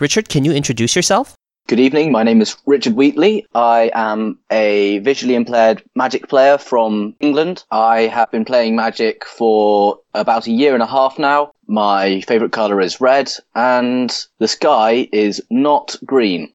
Richard, can you introduce yourself? Good evening. My name is Richard Wheatley. I am a visually impaired Magic player from England. I have been playing Magic for about a year and a half now. My favourite colour is red, and the sky is not green.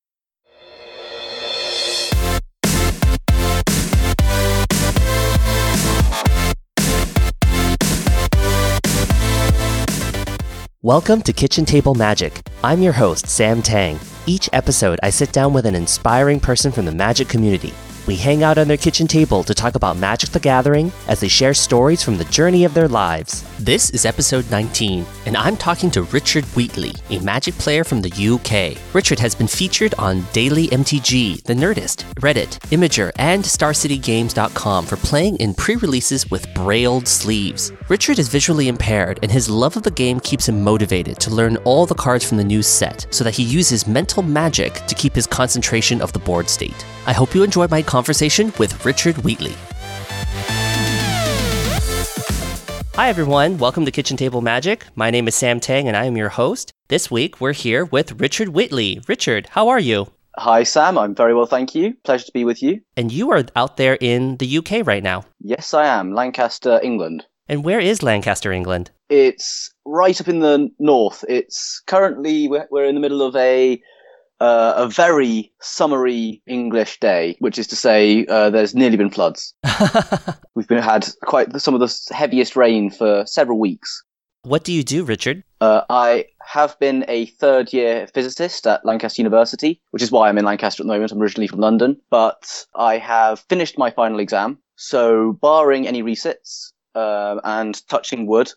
Welcome to Kitchen Table Magic. I'm your host, Sam Tang. Each episode, I sit down with an inspiring person from the magic community. We hang out on their kitchen table to talk about Magic the Gathering as they share stories from the journey of their lives. This is episode 19, and I'm talking to Richard Wheatley, a Magic player from the UK. Richard has been featured on Daily MTG, The Nerdist, Reddit, Imgur, and StarCityGames.com for playing in pre releases with brailled sleeves. Richard is visually impaired, and his love of the game keeps him motivated to learn all the cards from the new set so that he uses mental magic to keep his concentration of the board state. I hope you enjoyed my conversation with Richard Wheatley. Hi, everyone. Welcome to Kitchen Table Magic. My name is Sam Tang, and I am your host. This week, we're here with Richard Wheatley. Richard, how are you? Hi, Sam. I'm very well, thank you. Pleasure to be with you. And you are out there in the UK right now. Yes, I am. Lancaster, England. And where is Lancaster, England? It's right up in the north. It's currently, we're, we're in the middle of a uh, a very summery English day, which is to say, uh, there's nearly been floods. We've been had quite some of the heaviest rain for several weeks. What do you do, Richard? Uh, I have been a third year physicist at Lancaster University, which is why I'm in Lancaster at the moment. I'm originally from London, but I have finished my final exam. So, barring any resits uh, and touching wood,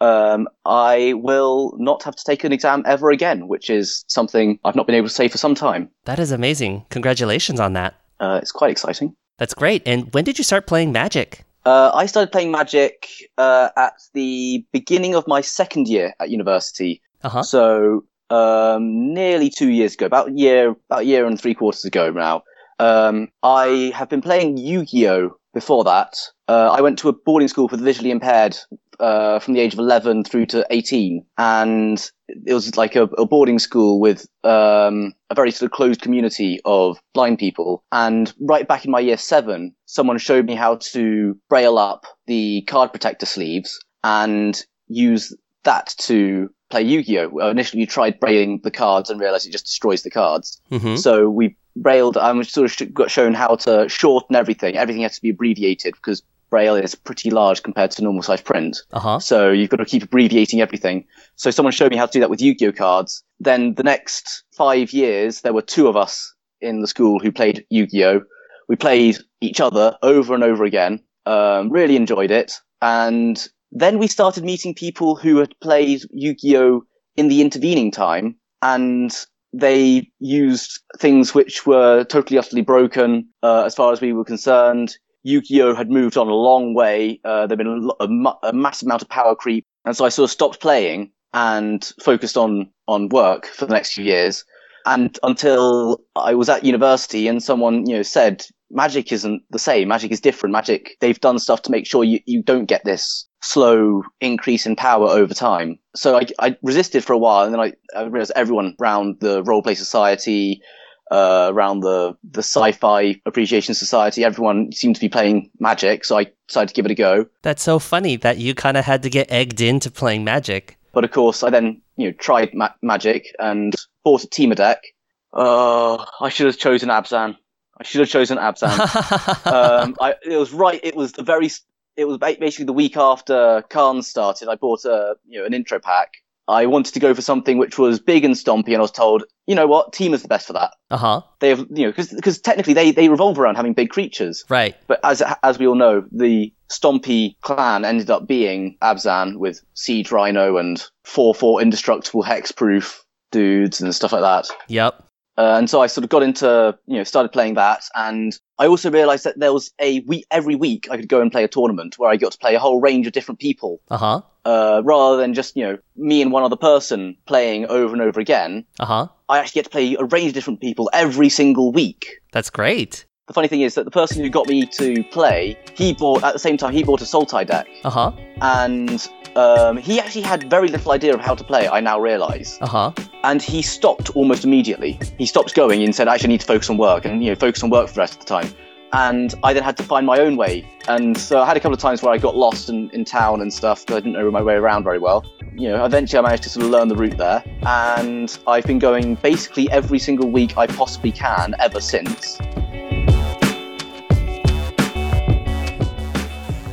um, I will not have to take an exam ever again, which is something I've not been able to say for some time. That is amazing. Congratulations on that. Uh, it's quite exciting. That's great. And when did you start playing Magic? Uh, I started playing Magic uh, at the beginning of my second year at university. Uh-huh. So um, nearly two years ago, about a year, about a year and three quarters ago now. Um, I have been playing Yu-Gi-Oh before that. Uh, I went to a boarding school for the visually impaired uh, from the age of 11 through to 18. And it was like a, a boarding school with um, a very sort of closed community of blind people. And right back in my year seven, someone showed me how to braille up the card protector sleeves and use that to play Yu-Gi-Oh. Initially, we tried brailing the cards and realized it just destroys the cards. Mm-hmm. So we brailed. I was sort of got shown how to shorten everything. Everything has to be abbreviated because Braille is pretty large compared to normal size print. Uh-huh. So you've got to keep abbreviating everything. So someone showed me how to do that with Yu-Gi-Oh cards. Then the next five years, there were two of us in the school who played Yu-Gi-Oh. We played each other over and over again. Um, really enjoyed it. And then we started meeting people who had played Yu-Gi-Oh in the intervening time and they used things which were totally utterly broken uh, as far as we were concerned Yu-Gi-Oh had moved on a long way. Uh, there'd been a, a, a, massive amount of power creep, and so I sort of stopped playing and focused on on work for the next few years. And until I was at university, and someone you know said, "Magic isn't the same. Magic is different. Magic they've done stuff to make sure you you don't get this slow increase in power over time." So I, I resisted for a while, and then I, I realized everyone around the role play society, uh, around the the sci-fi appreciation society. Everyone seemed to be playing Magic, so I decided to give it a go. That's so funny that you kind of had to get egged into playing Magic. But of course, I then you know tried ma- Magic and bought a Temur deck. Uh, I should have chosen Abzan. I should have chosen Abzan. um, I, it was right. It was the very. It was basically the week after Khan started. I bought a you know an intro pack I wanted to go for something which was big and stompy, and I was told, you know what, team is the best for that. Uh huh. They have, you know, because technically they, they revolve around having big creatures. Right. But as as we all know, the stompy clan ended up being Abzan with Siege Rhino and four four indestructible hexproof dudes and stuff like that. Yep. Uh, and so I sort of got into, you know, started playing that. And I also realized that there was a week, every week I could go and play a tournament where I got to play a whole range of different people. Uh-huh. Uh, rather than just, you know, me and one other person playing over and over again. Uh-huh. I actually get to play a range of different people every single week. That's great. The funny thing is that the person who got me to play, he bought, at the same time, he bought a Sultai deck. Uh-huh. And Um, he actually had very little idea of how to play. I now realise, Uh huh. and he stopped almost immediately. He stopped going and said, "I "Actually, need to focus on work," and you know, focus on work for the rest of the time. And I then had to find my own way. And so I had a couple of times where I got lost in, in town and stuff because I didn't know my way around very well. You know, eventually I managed to sort of learn the route there. And I've been going basically every single week I possibly can ever since.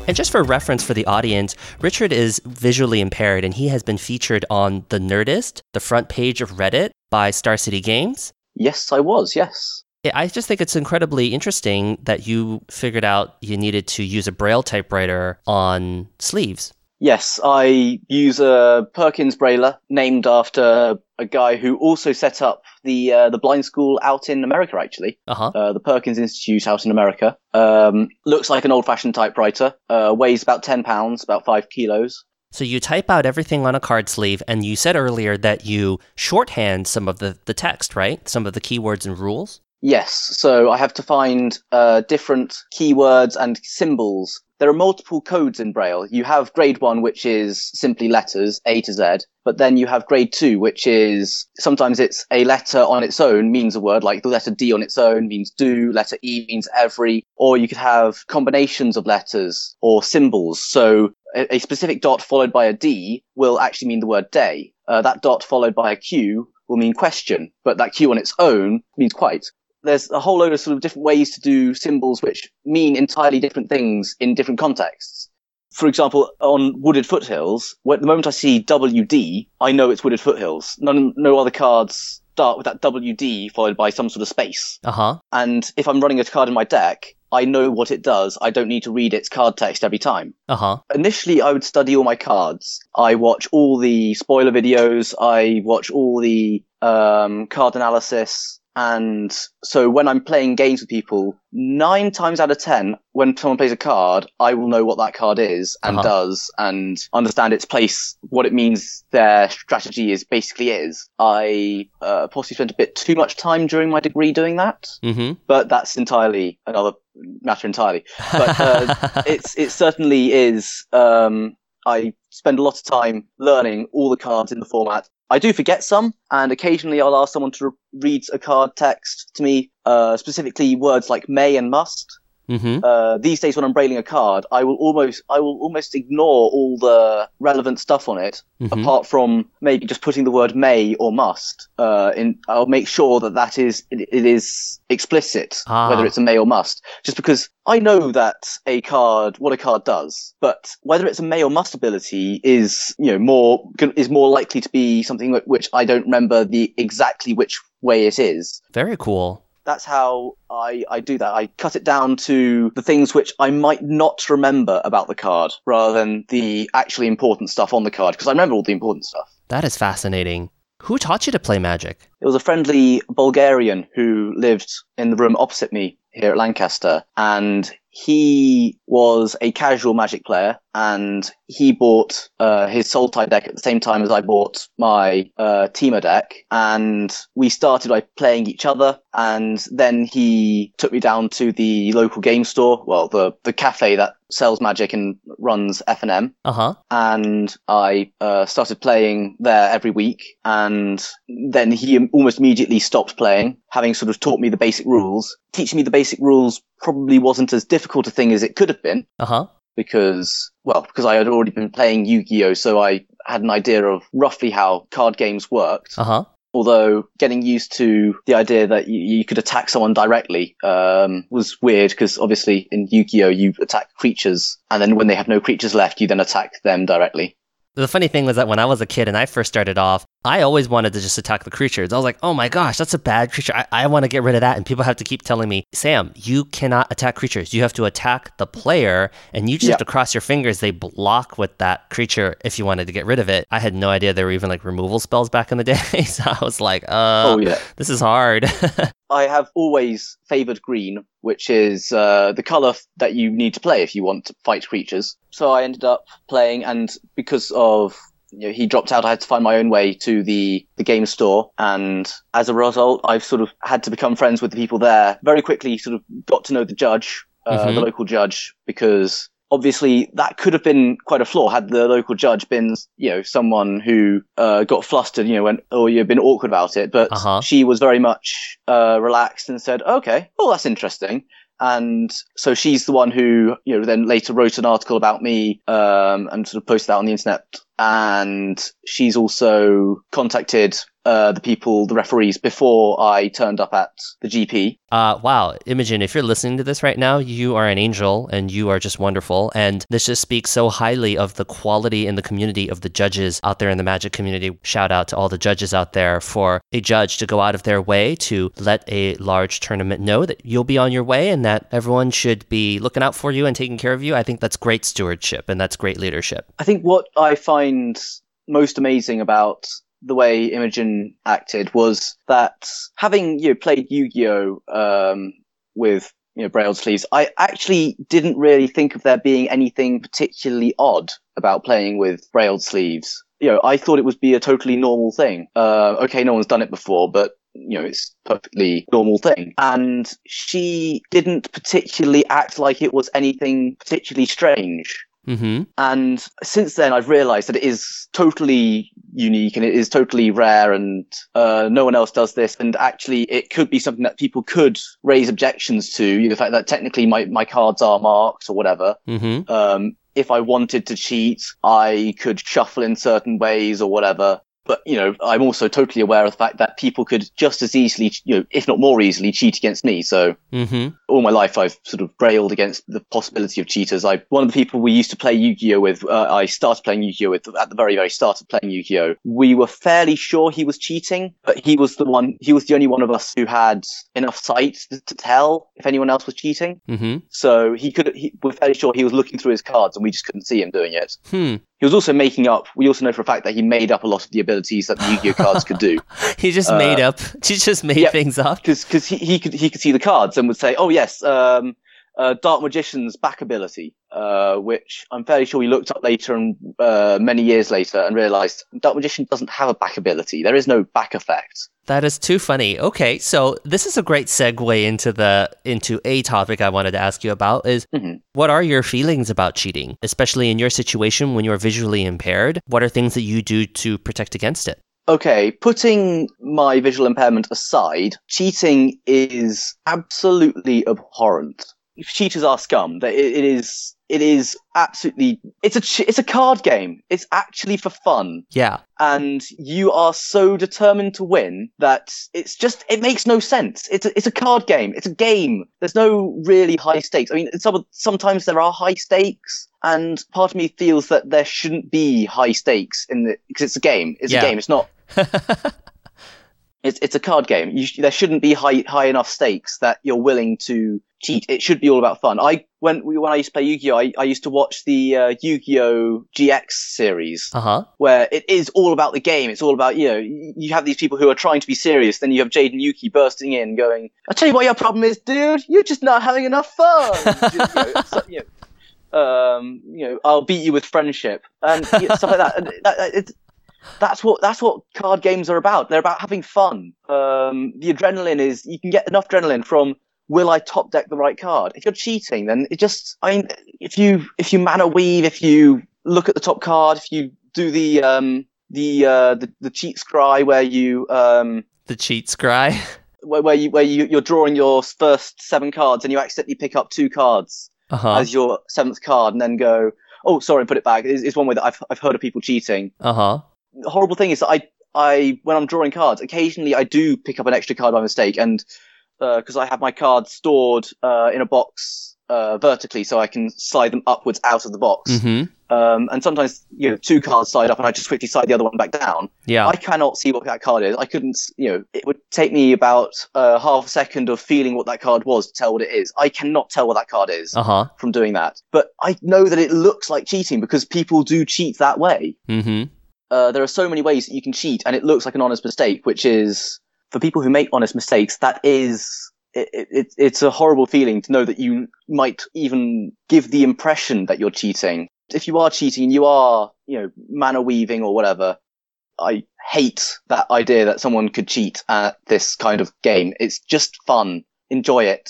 And just for reference for the audience, Richard is visually impaired and he has been featured on The Nerdist, the front page of Reddit by Star City Games. Yes, I was, yes. I just think it's incredibly interesting that you figured out you needed to use a Braille typewriter on sleeves. Yes, I use a Perkins Brailer named after a guy who also set up the uh, the blind school out in America. Actually, Uh huh. uh, the Perkins Institute out in America. Um, looks like an old-fashioned typewriter. Uh, weighs about ten pounds, about five kilos. So you type out everything on a card sleeve, and you said earlier that you shorthand some of the, the text, right? Some of the keywords and rules. Yes, so I have to find uh, different keywords and symbols. There are multiple codes in Braille. You have grade one, which is simply letters, A to Z, but then you have grade two, which is sometimes it's a letter on its own means a word, like the letter D on its own means do, letter E means every, or you could have combinations of letters or symbols. So a, a specific dot followed by a D will actually mean the word day. Uh, that dot followed by a Q will mean question, but that Q on its own means quite there's a whole load of sort of different ways to do symbols which mean entirely different things in different contexts. For example, on wooded foothills, when, the moment I see WD, I know it's wooded foothills. None, no other cards start with that WD followed by some sort of space. Uh huh. And if I'm running a card in my deck, I know what it does. I don't need to read its card text every time. Uh huh. Initially, I would study all my cards. I watch all the spoiler videos. I watch all the um, card analysis. And so when I'm playing games with people, nine times out of ten, when someone plays a card, I will know what that card is and Uh-huh. does and understand its place, what it means their strategy is basically is. I uh, possibly spent a bit too much time during my degree doing that, Mm but that's entirely another matter entirely. But uh, it's it certainly is. Um, I spend a lot of time learning all the cards in the format. I do forget some, and occasionally I'll ask someone to re- read a card text to me, uh, specifically words like may and must. Hmm. Mm hmm. Uh, these days, when I'm brailing a card, I will almost I will almost ignore all the relevant stuff on it, Mhm. apart from maybe just putting the word may or must. Uh, in I'll make sure that that is it, it is explicit Ah. whether it's a may or must, just because I know that a card what a card does, but whether it's a may or must ability is you know more is more likely to be something which I don't remember the exactly which way it is Very cool. That's how I, I do that. I cut it down to the things which I might not remember about the card rather than the actually important stuff on the card because I remember all the important stuff. That is fascinating. Who taught you to play magic? It was a friendly Bulgarian who lived in the room opposite me here at Lancaster and he was a casual magic player and he bought uh, his Sultai deck at the same time as I bought my uh, Temur deck and we started by playing each other and then he took me down to the local game store well the, the cafe that sells magic and runs FNM Uh huh. and I uh, started playing there every week. And then he almost immediately stopped playing, having sort of taught me the basic rules. Teaching me the basic rules probably wasn't as difficult a thing as it could have been Uh huh. Because, well, because I had already been playing Yu-Gi-Oh, so I had an idea of roughly how card games worked. Uh huh. Although getting used to the idea that you, you could attack someone directly um, was weird because obviously in Yu-Gi-Oh you attack creatures, and then when they have no creatures left, you then attack them directly. The funny thing was that when I was a kid and I first started off, I always wanted to just attack the creatures. I was like, oh my gosh, that's a bad creature. I, I want to get rid of that. And people have to keep telling me, Sam, you cannot attack creatures. You have to attack the player, and you just have to cross your fingers. They block with that creature if you wanted to get rid of it. I had no idea there were even like removal spells back in the day. so I was like, uh, oh yeah. this is hard. I have always favored green, which is uh, the color that you need to play if you want to fight creatures. So I ended up playing, and because of you know, he dropped out, I had to find my own way to the the game store, and as a result, I've sort of had to become friends with the people there. Very quickly, sort of got to know the judge, uh, Mhm. the local judge, because obviously that could have been quite a flaw had the local judge been, you know, someone who uh, got flustered, you know, went, or you've been awkward about it. But Uh-huh. she was very much uh, relaxed and said, okay, well, that's interesting. And so she's the one who, you know, then later wrote an article about me um, and sort of posted that on the internet. And she's also contacted uh, the people, the referees, before I turned up at the GP. Uh, wow, Imogen, if you're listening to this right now, you are an angel and you are just wonderful. And this just speaks so highly of the quality in the community of the judges out there in the magic community. Shout out to all the judges out there for a judge to go out of their way to let a large tournament know that you'll be on your way and that everyone should be looking out for you and taking care of you. I think that's great stewardship and that's great leadership. I think what I find most amazing about the way Imogen acted was that having you know, played Yu-Gi-Oh um, with you know braille sleeves, I actually didn't really think of there being anything particularly odd about playing with braille sleeves. You know, I thought it would be a totally normal thing. Uh, okay, no one's done it before, but you know, it's perfectly normal thing. And she didn't particularly act like it was anything particularly strange. Mm-hmm. And since then, I've realized that it is totally unique and it is totally rare and uh, no one else does this. And actually, it could be something that people could raise objections to. You know, the fact that technically my, my cards are marked or whatever. Mm-hmm. Um, if I wanted to cheat, I could shuffle in certain ways or whatever. But, you know, I'm also totally aware of the fact that people could just as easily, you know, if not more easily, cheat against me. So Mm-hmm. All my life I've sort of brailed against the possibility of cheaters. I one of the people we used to play Yu-Gi-Oh with, uh, I started playing Yu-Gi-Oh with at the very very start of playing Yu-Gi-Oh. We were fairly sure he was cheating, but he was the one. He was the only one of us who had enough sight to, to tell if anyone else was cheating. Mm-hmm. So he could. He, we're fairly sure he was looking through his cards, and we just couldn't see him doing it. Hmm. He was also making up. We also know for a fact that he made up a lot of the abilities that the Yu-Gi-Oh cards could do. He just Uh, made up. He just made yep. things up. because he, he could he could see the cards and would say, "Oh yes, um, uh, Dark Magician's back ability," uh, which I'm fairly sure we looked up later and uh, many years later and realized Dark Magician doesn't have a back ability. There is no back effect. That is too funny. Okay, so this is a great segue into the into a topic I wanted to ask you about is Mhm. what are your feelings about cheating, especially in your situation when you're visually impaired? What are things that you do to protect against it? Okay, putting my visual impairment aside, cheating is absolutely abhorrent. Cheaters are scum. It is. It is absolutely. It's a. It's a card game. It's actually for fun. Yeah. and you are so determined to win that it's just it makes no sense. It's a, it's a card game. It's a game. There's no really high stakes. I mean, some, sometimes there are high stakes, and part of me feels that there shouldn't be high stakes in the because it's a game. It's Yeah. a game. It's not. It's it's a card game. You sh- there shouldn't be high high enough stakes that you're willing to cheat. It should be all about fun. I when we- when I used to play Yu-Gi-Oh, I, I used to watch the uh, Yu-Gi-Oh GX series Uh huh. where it is all about the game. It's all about, you know, you have these people who are trying to be serious. Then you have Jaden Yuki bursting in going, I'll tell you what your problem is, dude. You're just not having enough fun. You know, so- you know, um, you know, I'll beat you with friendship and you know, stuff like that. And that, that- it's, that's what that's what card games are about. They're about having fun. Um, the adrenaline is you can get enough adrenaline from will I top deck the right card? If you're cheating, then it just I mean if you if you mana weave, if you look at the top card, if you do the um the uh the, the cheat scry where you um The cheat scry. where, where you where you, you're drawing your first seven cards and you accidentally pick up two cards Uh huh. as your seventh card and then go oh sorry put it back is, is one way that I've I've heard of people cheating Uh huh. The horrible thing is that I, I, when I'm drawing cards, occasionally I do pick up an extra card by mistake, and because I have my cards stored uh, in a box uh, vertically, so I can slide them upwards out of the box. Mm-hmm. Um, and sometimes, you know, two cards slide up, and I just quickly slide the other one back down. Yeah. I cannot see what that card is. I couldn't, you know, it would take me about uh, half a second of feeling what that card was to tell what it is. I cannot tell what that card is Uh huh. from doing that. But I know that it looks like cheating because people do cheat that way Mm-hmm. Uh, there are so many ways that you can cheat, and it looks like an honest mistake, which is for people who make honest mistakes. That is, it, it, it's a horrible feeling to know that you might even give the impression that you're cheating. If you are cheating and you are, you know, mana weaving or whatever, I hate that idea that someone could cheat at this kind of game. It's just fun. Enjoy it.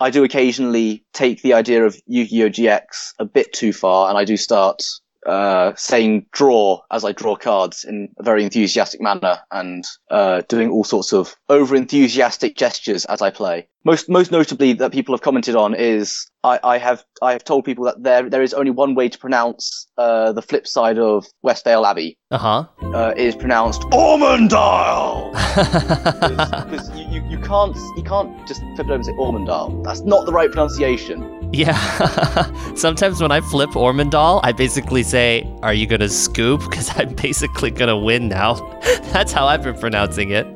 I do occasionally take the idea of Yu-Gi-Oh! GX a bit too far, and I do start uh, saying draw as I draw cards in a very enthusiastic manner and uh, doing all sorts of over enthusiastic gestures as I play. Most most notably that people have commented on is I, I have I have told people that there there is only one way to pronounce uh, the flip side of Westvale Abbey. Uh-huh. Uh, it is pronounced Ormendahl because you, you, you can't you can't just flip it over and say Ormendahl. That's not the right pronunciation. Yeah. Sometimes when I flip Ormendahl, I basically say, Are you going to scoop? Because I'm basically going to win now. That's how I've been pronouncing it.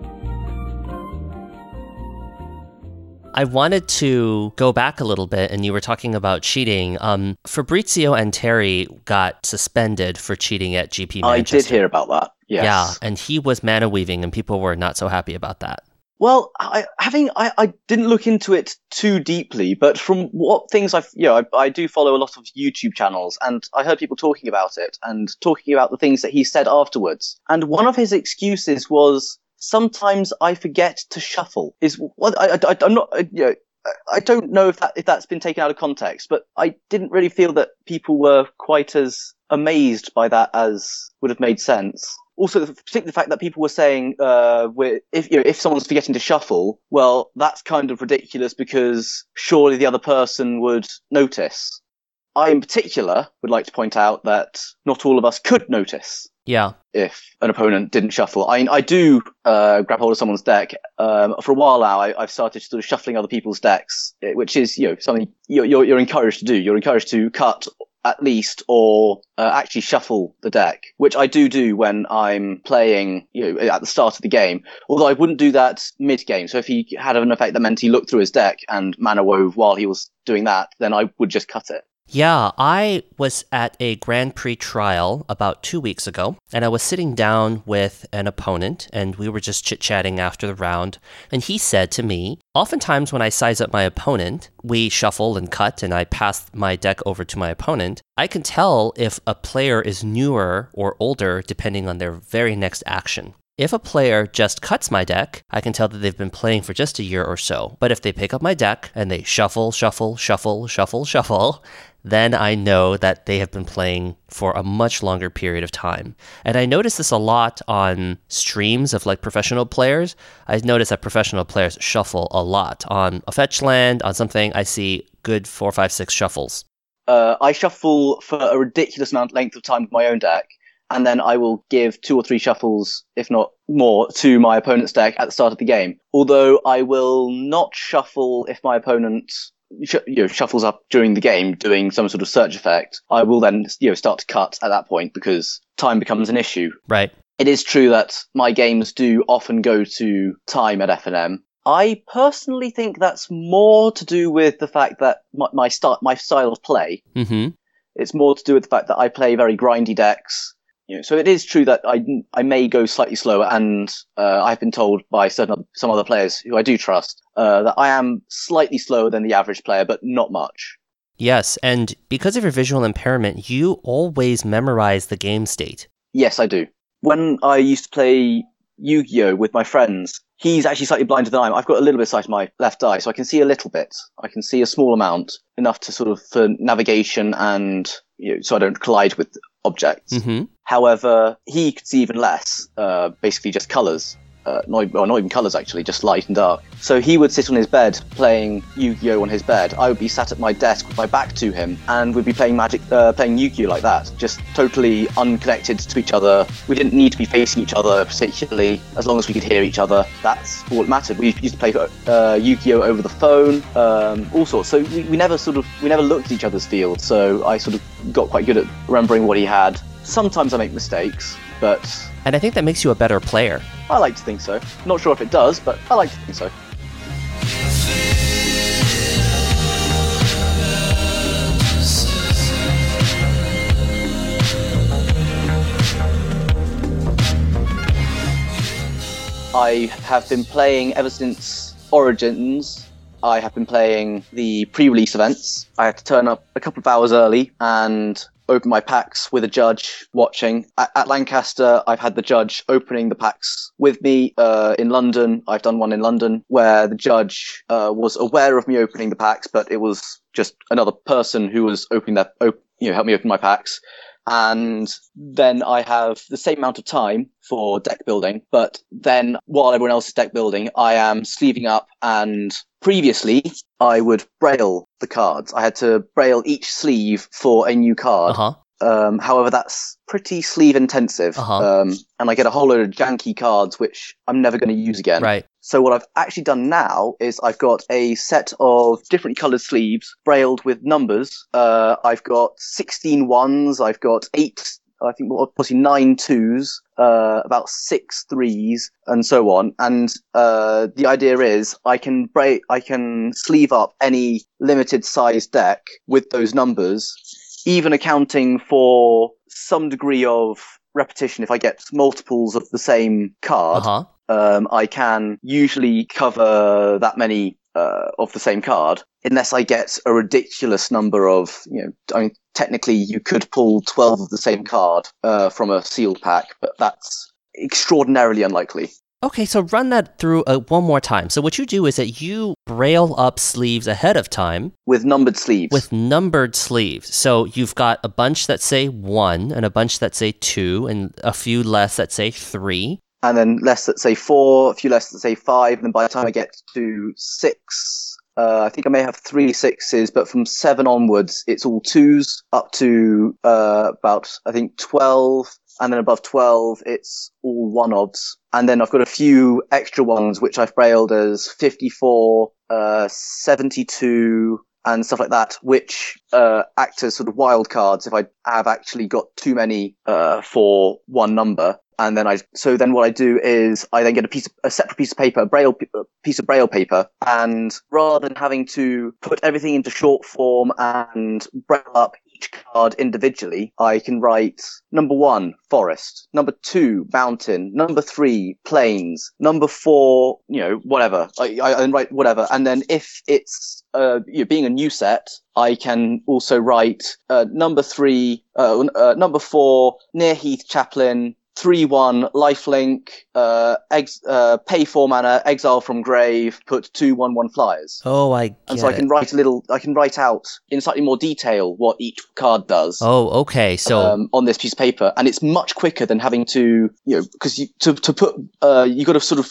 I wanted to go back a little bit, and you were talking about cheating. Um, Fabrizio Anteri got suspended for cheating at GP Manchester. I did hear about that. Yes. Yeah, and he was mana weaving, and people were not so happy about that. Well, I, having I, I didn't look into it too deeply, but from what things I've, you know, I, I do follow a lot of YouTube channels, and I heard people talking about it and talking about the things that he said afterwards. And one of his excuses was sometimes I forget to shuffle. Is what I, I'm not, uh, you know, I don't know if that if that's been taken out of context, but I didn't really feel that people were quite as amazed by that as would have made sense also particularly the fact that people were saying uh, if you know, if someone's forgetting to shuffle, well, that's kind of ridiculous because surely the other person would notice. I, in particular, would like to point out that not all of us could notice. Yeah. If an opponent didn't shuffle, I I do uh, grab hold of someone's deck. Um, for a while now, I, have started sort of shuffling other people's decks, which is you know something you're, you're, you're encouraged to do. You're encouraged to cut at least or uh, actually shuffle the deck, which I do do when I'm playing, you know, at the start of the game. Although I wouldn't do that mid game. So if he had an effect that meant he looked through his deck and mana wove while he was doing that, then I would just cut it. Yeah, I was at a Grand Prix trial about two weeks ago, and I was sitting down with an opponent, and we were just chit chatting after the round. And he said to me, Oftentimes, when I size up my opponent, we shuffle and cut, and I pass my deck over to my opponent. I can tell if a player is newer or older depending on their very next action. If a player just cuts my deck, I can tell that they've been playing for just a year or so. But if they pick up my deck and they shuffle, shuffle, shuffle, shuffle, shuffle, then I know that they have been playing for a much longer period of time. And I notice this a lot on streams of like professional players. I notice that professional players shuffle a lot. On a fetch land, on something, I see good four, five, six shuffles. Uh, I shuffle for a ridiculous amount of length of time with my own deck, and then I will give two or three shuffles, if not more, to my opponent's deck at the start of the game. Although I will not shuffle if my opponent you know, shuffles up during the game doing some sort of search effect, I will then you know start to cut at that point because time becomes an issue. Right. It is true that my games do often go to time at FNM. I personally think that's more to do with the fact that my, my start my style of play. Mm-hmm. It's more to do with the fact that I play very grindy decks. You know, so it is true that I, I may go slightly slower, and uh, I've been told by certain some other players who I do trust uh, that I am slightly slower than the average player, but not much. Yes, and because of your visual impairment, you always memorize the game state. Yes, I do. When I used to play Yu-Gi-Oh with my friends, he's actually slightly blinder than I am. I've got a little bit of sight in my left eye, so I can see a little bit. I can see a small amount, enough to sort of for navigation and you know, so I don't collide with objects. Mm-hmm. However, he could see even less, uh, basically just colors uh, not, not even colours actually, just light and dark. So he would sit on his bed playing Yu-Gi-Oh on his bed. I would be sat at my desk with my back to him, and we'd be playing Magic, uh, playing Yu-Gi-Oh like that, just totally unconnected to each other. We didn't need to be facing each other particularly, as long as we could hear each other. That's all that mattered. We used to play uh, Yu-Gi-Oh over the phone, um, all sorts. So we, we never sort of we never looked at each other's field. So I sort of got quite good at remembering what he had. Sometimes I make mistakes, but and I think that makes you a better player. I like to think so. Not sure if it does, but I like to think so. I have been playing ever since Origins. I have been playing the pre-release events. I had to turn up a couple of hours early and open my packs with a judge watching. At, at Lancaster, I've had the judge opening the packs with me. Uh, in London, I've done one in London where the judge uh, was aware of me opening the packs, but it was just another person who was opening that, op- you know, help me open my packs and then I have the same amount of time for deck building. But then while everyone else is deck building, I am sleeving up and previously I would braille the cards. I had to braille each sleeve for a new card. Uh huh. Um, however, that's pretty sleeve intensive. Uh-huh. Um, and I get a whole load of janky cards, which I'm never going to use again. Right. So what I've actually done now is I've got a set of different colored sleeves brailled with numbers. Uh, I've got 16 ones. I've got eight, I think possibly nine twos, uh, about six threes and so on. And, uh, the idea is I can break, I can sleeve up any limited size deck with those numbers, even accounting for some degree of repetition if I get multiples of the same card huh. Um, I can usually cover that many uh, of the same card unless I get a ridiculous number of, you know, I mean, technically you could pull 12 of the same card uh, from a sealed pack, but that's extraordinarily unlikely. Okay, so run that through uh, one more time. So what you do is that you braille up sleeves ahead of time With numbered sleeves. with numbered sleeves. So you've got a bunch that say one, and a bunch that say two, and a few less that say three. And then less that say four, a few less that say five, and then by the time I get to six, uh, I think I may have three sixes, but from seven onwards, it's all twos up to uh, about I think twelve, and then above twelve, it's all one odds, and then I've got a few extra ones which I've brailled as fifty-four, uh, seventy-two. And stuff like that, which uh, act as sort of wild cards if I have actually got too many uh, for one number and then I so then what I do is I then get a piece of, a separate piece of paper, a braille piece of braille paper, and rather than having to put everything into short form and braille up each card individually, I can write number one forest, number two mountain, number three plains, number four you know whatever. I I, I write whatever, and then if it's uh, you know, being a new set, I can also write uh, number three, uh, uh, number four, Nearheath Chaplain, three one lifelink uh ex uh pay four mana exile from grave put two one one flyers Oh, I get and so i it. can write a little i can write out in slightly more detail what each card does Oh, okay. So um, on this piece of paper and it's much quicker than having to you know because you to, to put uh you got to sort of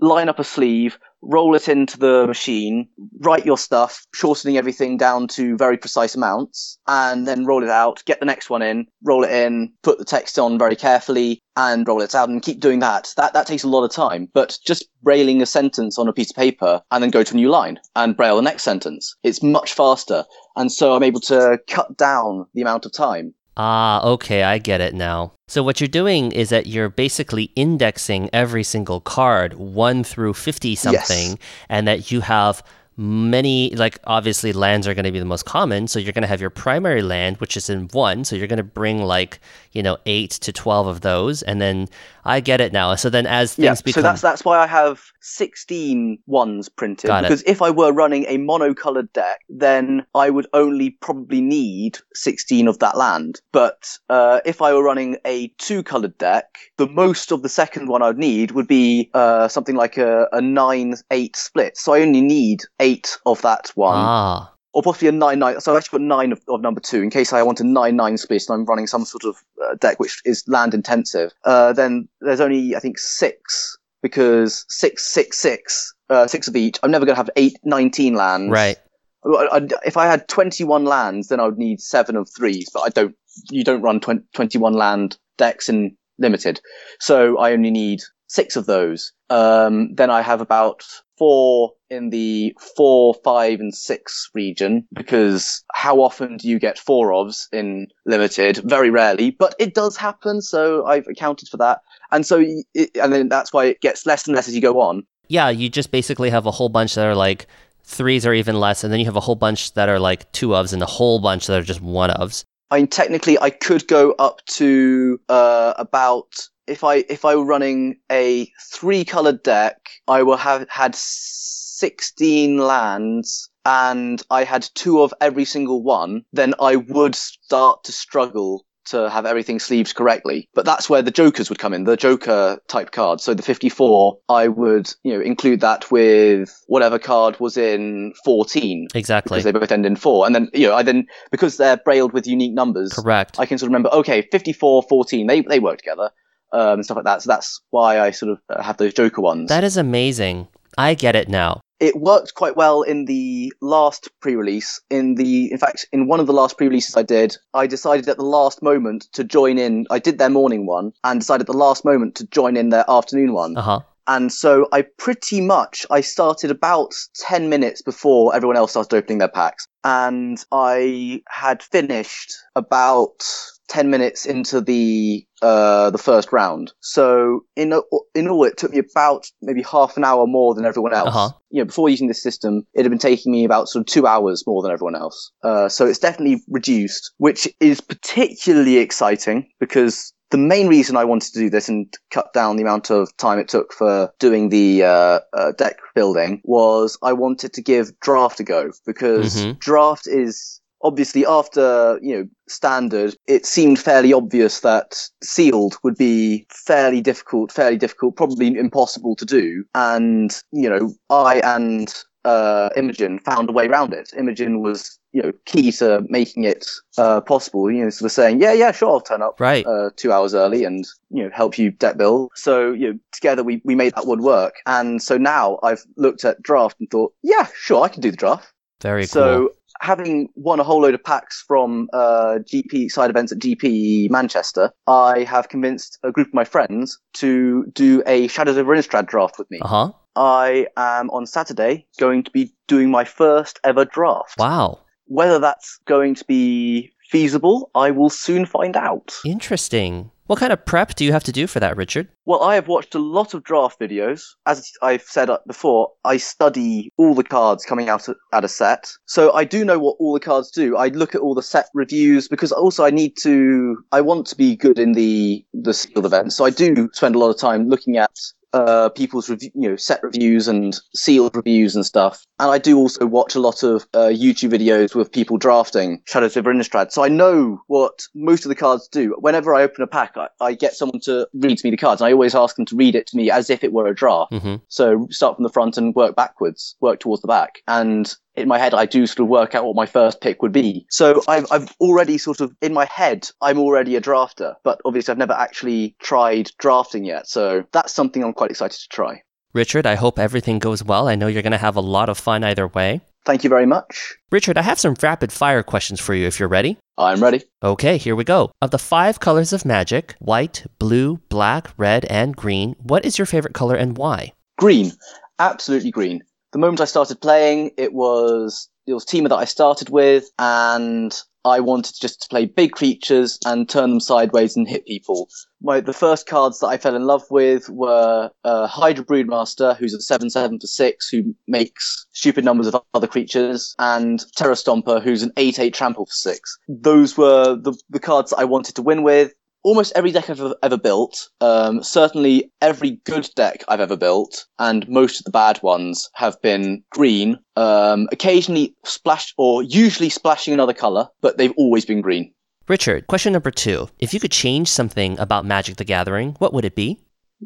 line up a sleeve roll it into the machine write your stuff shortening everything down to very precise amounts and then roll it out get the next one in roll it in put the text on very carefully and roll it out and keep doing that. That that takes a lot of time but just brailing a sentence on a piece of paper and then go to a new line and braille the next sentence. It's much faster and so i'm able to cut down the amount of time Ah, okay, I get it now. So what you're doing is that you're basically indexing every single card, 1 through 50 something, and that you have many like obviously lands are going to be the most common, so you're going to have your primary land which is in 1, so you're going to bring like, you know, 8 to 12 of those and then I get it now. So then as things yeah, become so that's that's why I have 16 ones printed Got it. because if I were running a monocolored deck, then I would only probably need 16 of that land. But uh, if I were running a two-colored deck, the most of the second one I'd need would be uh, something like a, a nine-eight split. So I only need eight of that one Ah, or possibly a nine nine. So I've actually got nine of, of number two in case I want a nine nine split and I'm running some sort of uh, deck which is land intensive. Uh, then there's only I think six because six six six uh, six of each. I'm never going to have eight 19 lands. right. I- I'd- If I had 21 lands, then I would need seven of threes. But I don't. You don't run 20, 21 land decks in limited, so I only need six of those. Um, then I have about four in the four, five, and six region because how often do you get four ofs in limited? Very rarely, but it does happen. So I've accounted for that, and so it, and then that's why it gets less and less as you go on. Yeah, you just basically have a whole bunch that are like threes or even less, and then you have a whole bunch that are like two ofs and a whole bunch that are just one ofs. I mean, technically, I could go up to uh, about if I if I were running a three colored deck, I will have had sixteen lands and I had two of every single one, then I would start to struggle to have everything sleeved correctly. But that's where the jokers would come in, the joker type cards. So the 54, I would, you know, include that with whatever card was in 14. Exactly. Because they both end in four. And then, you know, I then, because they're brailled with unique numbers, Correct. I can sort of remember, okay, 54, 14, they, they work together. Um, and stuff like that. So that's why I sort of uh, have those Joker ones. That is amazing. I get it now. it worked quite well in the last pre-release. In the, in fact, in one of the last pre-releases I did, I decided at the last moment to join in. I did their morning one and decided at the last moment to join in their afternoon one. Uh huh. And so I pretty much I started about ten minutes before everyone else started opening their packs, and I had finished about ten minutes into the uh, the first round. So in in all, it took me about maybe half an hour more than everyone else. Uh-huh. You know, before using this system, it had been taking me about sort of two hours more than everyone else. Uh, so it's definitely reduced, which is particularly exciting because the main reason I wanted to do this and cut down the amount of time it took for doing the uh, uh, deck building was I wanted to give draft a go because Mhm. draft is obviously after you know standard it seemed fairly obvious that sealed would be fairly difficult fairly difficult probably impossible to do and you know i and uh, Imogen found a way around it. Imogen was, you know, key to making it uh, possible. You know, sort of saying, "Yeah, yeah, sure, I'll turn up Right. uh, two hours early and you know help you deck bill So you know, together we we made that one work. And so now I've looked at draft and thought, "Yeah, sure, I can do the draft." Very so cool. Having won a whole load of packs from uh, GP side events at GP Manchester, I have convinced a group of my friends to do a Shadows of Innistrad draft with me. Uh huh. I am on Saturday going to be doing my first ever draft. Wow. Whether that's going to be feasible, I will soon find out. Interesting. What kind of prep do you have to do for that, Richard? Well, I have watched a lot of draft videos. As I've said uh, before, I study all the cards coming out at a set. So I do know what all the cards do. I look at all the set reviews because also I need to, I want to be good in the, the sealed event. So I do spend a lot of time looking at uh, people's review, you know, set reviews and sealed reviews and stuff. And I do also watch a lot of uh, YouTube videos with people drafting Shadows of Innistrad. So I know what most of the cards do. Whenever I open a pack, I, I get someone to read to me the cards. And I always ask them to read it to me as if it were a draft. Mm-hmm. So start from the front and work backwards, work towards the back. And in my head, I do sort of work out what my first pick would be. So I've, I've already sort of, in my head, I'm already a drafter, but obviously I've never actually tried drafting yet. So that's something I'm quite excited to try. Richard, I hope everything goes well. I know you're going to have a lot of fun either way. Thank you very much. Richard, I have some rapid fire questions for you if you're ready. I'm ready. Okay, here we go. Of the five colors of magic white, blue, black, red, and green what is your favorite color and why? Green. Absolutely green. The moment I started playing, it was, it was Temur that I started with and I wanted just to play big creatures and turn them sideways and hit people. My, the first cards that I fell in love with were uh, Hydra Broodmaster, who's a 7-7 for 6, who makes stupid numbers of other creatures, and Terra Stomper, who's an 8-8 trample for 6. Those were the, the cards that I wanted to win with. Almost every deck I've ever, ever built, um, certainly every good deck I've ever built, and most of the bad ones have been green, um, occasionally splashed, or usually splashing another color, but they've always been green. Richard, question number two. If you could change something about Magic the Gathering, what would it be?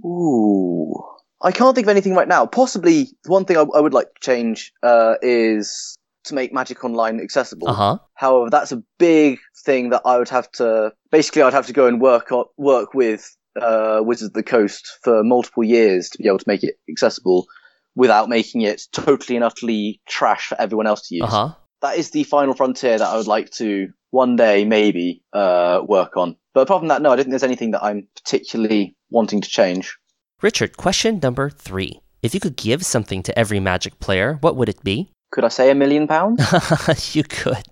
Ooh. I can't think of anything right now. Possibly one thing I, I would like to change uh, is to make Magic Online accessible. Uh huh. However, that's a big thing that I would have to. Basically, I'd have to go and work on, work with uh, Wizards of the Coast for multiple years to be able to make it accessible without making it totally and utterly trash for everyone else to use. Uh huh. That is the final frontier that I would like to one day maybe uh, work on. But apart from that, no, I don't think there's anything that I'm particularly wanting to change. Richard, question number three. If you could give something to every Magic player, what would it be? Could I say a million pounds? you could.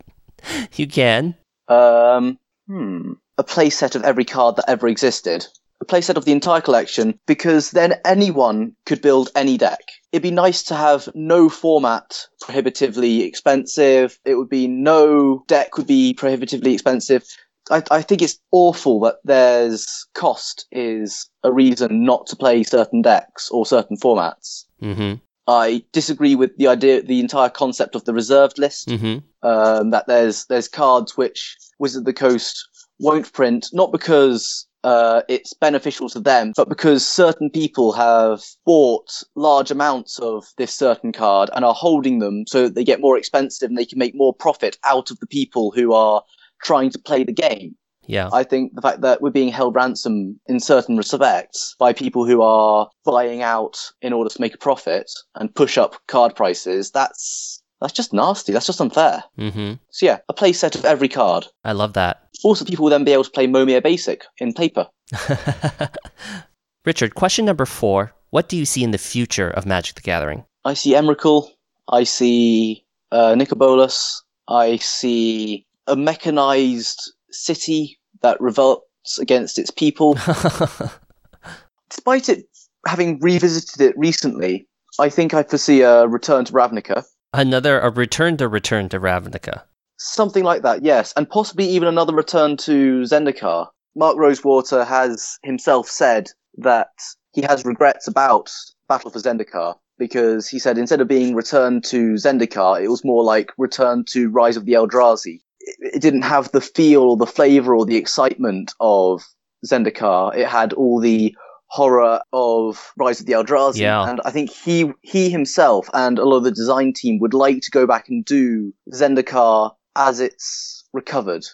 You can. Um, hmm. A playset of every card that ever existed. A playset of the entire collection, because then anyone could build any deck. It'd be nice to have no format prohibitively expensive. It would be no deck would be prohibitively expensive. I, I think it's awful that there's cost is a reason not to play certain decks or certain formats. Mm hmm. I disagree with the idea, the entire concept of the reserved list. Mm-hmm. Um, that there's there's cards which Wizard of the Coast won't print, not because uh, it's beneficial to them, but because certain people have bought large amounts of this certain card and are holding them so that they get more expensive and they can make more profit out of the people who are trying to play the game. Yeah. I think the fact that we're being held ransom in certain respects by people who are buying out in order to make a profit and push up card prices, that's that's just nasty. That's just unfair. Mm-hmm. So yeah, a play set of every card. I love that. Also, people will then be able to play Momir Basic in paper. Richard, question number four. What do you see in the future of Magic the Gathering? I see Emrakul. I see uh, Nicol Bolas. I see a mechanized city that revolts against its people. Despite it having revisited it recently, I think I foresee a return to Ravnica. Another a return to return to Ravnica. Something like that, yes. And possibly even another return to Zendikar. Mark Rosewater has himself said that he has regrets about Battle for Zendikar because he said instead of being returned to Zendikar, it was more like return to Rise of the Eldrazi. It, didn't have the feel or the flavor or the excitement of Zendikar. It had all the horror of Rise of the Eldrazi. Yeah. And I think he he himself and a lot of the design team would like to go back and do Zendikar as it's recovered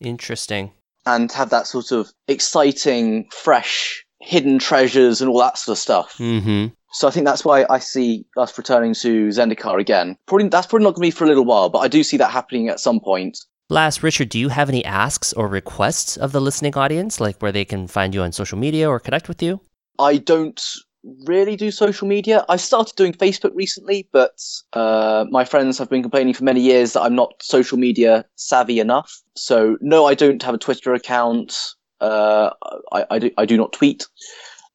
Interesting. and have that sort of exciting, fresh, hidden treasures and all that sort of stuff. Mm-hmm. So I think that's why I see us returning to Zendikar again. Probably that's probably not going to be for a little while, but I do see that happening at some point. Last, Richard, do you have any asks or requests of the listening audience, like where they can find you on social media or connect with you? I don't really do social media. I started doing Facebook recently, but uh, my friends have been complaining for many years that I'm not social media savvy enough. So no, I don't have a Twitter account. Uh, I, I, do, I do not tweet.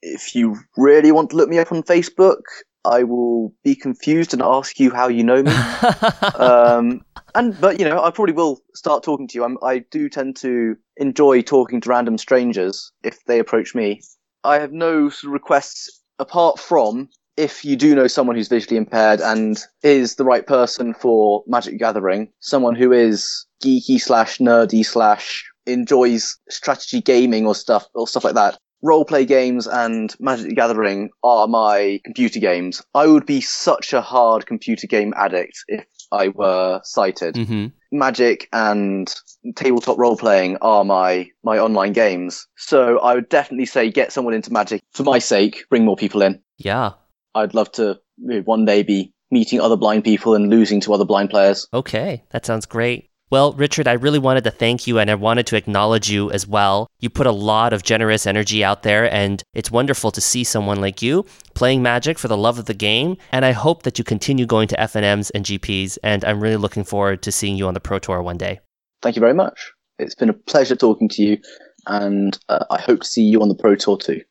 If you really want to look me up on Facebook, I will be confused and ask you how you know me. um, and but you know, I probably will start talking to you. I'm, I do tend to enjoy talking to random strangers if they approach me. I have no requests apart from if you do know someone who's visually impaired and is the right person for Magic Gathering, someone who is geeky slash nerdy slash enjoys strategy gaming or stuff or stuff like that. Roleplay games and Magic the Gathering are my computer games. I would be such a hard computer game addict if I were sighted. mm-hmm. Magic and tabletop role playing are my my online games. So I would definitely say get someone into Magic for my sake. Bring more people in. Yeah. I'd love to one day be meeting other blind people and losing to other blind players. Okay, that sounds great. Well, Richard, I really wanted to thank you and I wanted to acknowledge you as well. You put a lot of generous energy out there, and it's wonderful to see someone like you playing Magic for the love of the game. And I hope that you continue going to FNMs and GPs, and I'm really looking forward to seeing you on the Pro Tour one day. Thank you very much. It's been a pleasure talking to you, and uh, I hope to see you on the Pro Tour too.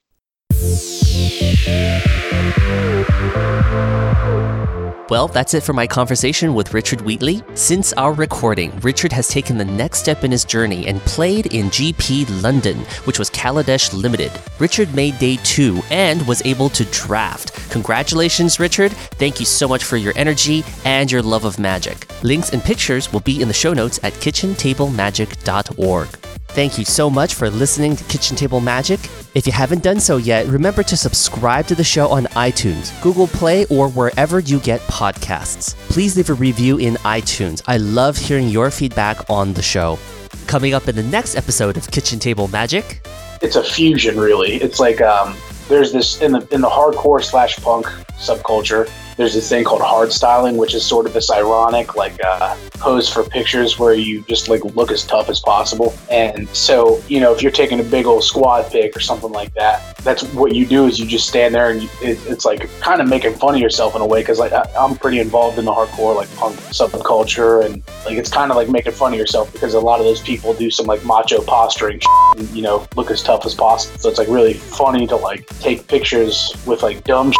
Well, that's it for my conversation with Richard Wheatley. Since our recording, Richard has taken the next step in his journey and played in GP London, which was Kaladesh Limited. Richard made day two and was able to draft. Congratulations, Richard. Thank you so much for your energy and your love of magic. Links and pictures will be in the show notes at kitchentablemagic.org. Thank you so much for listening to Kitchen Table Magic. If you haven't done so yet, remember to subscribe to the show on iTunes, Google Play, or wherever you get podcasts. Please leave a review in iTunes. I love hearing your feedback on the show. Coming up in the next episode of Kitchen Table Magic, it's a fusion really it's like um, there's this in the in the hardcore slash punk subculture there's this thing called hard styling which is sort of this ironic like uh, pose for pictures where you just like look as tough as possible. And so you know if you're taking a big old squad pick or something like that that's what you do is you just stand there and you, it, it's like kind of making fun of yourself in a way because like I, i'm pretty involved in the hardcore like punk subculture and like it's kind of like making fun of yourself because a lot of those people do some like macho posturing and, you know look as tough as possible. So it's like really funny to like take pictures with like dumb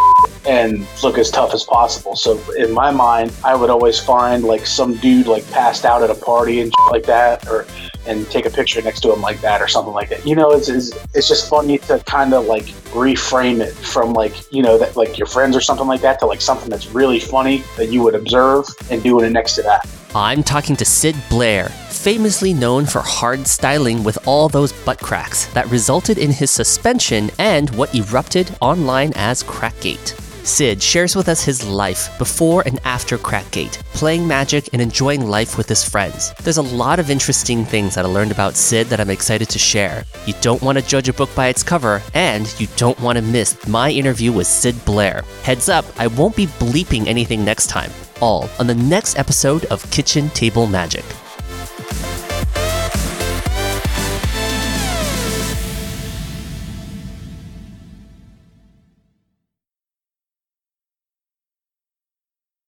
and look as tough as possible so in my mind i would always find like some dude like passed out at a party and like that or and take a picture next to him like that or something like that. You know, it's it's, it's just funny to kind of like reframe it from like you know that like your friends or something like that to like something that's really funny that you would observe and doing it next to that. I'm talking to Sid Blair, famously known for hard styling with all those butt cracks that resulted in his suspension and what erupted online as Crackgate. Sid shares with us his life before and after Crackgate, playing Magic and enjoying life with his friends. There's a lot of interesting things that I learned about Sid that I'm excited to share. You don't want to judge a book by its cover, and you don't want to miss my interview with Sid Blair. Heads up, I won't be bleeping anything next time. All on the next episode of Kitchen Table Magic.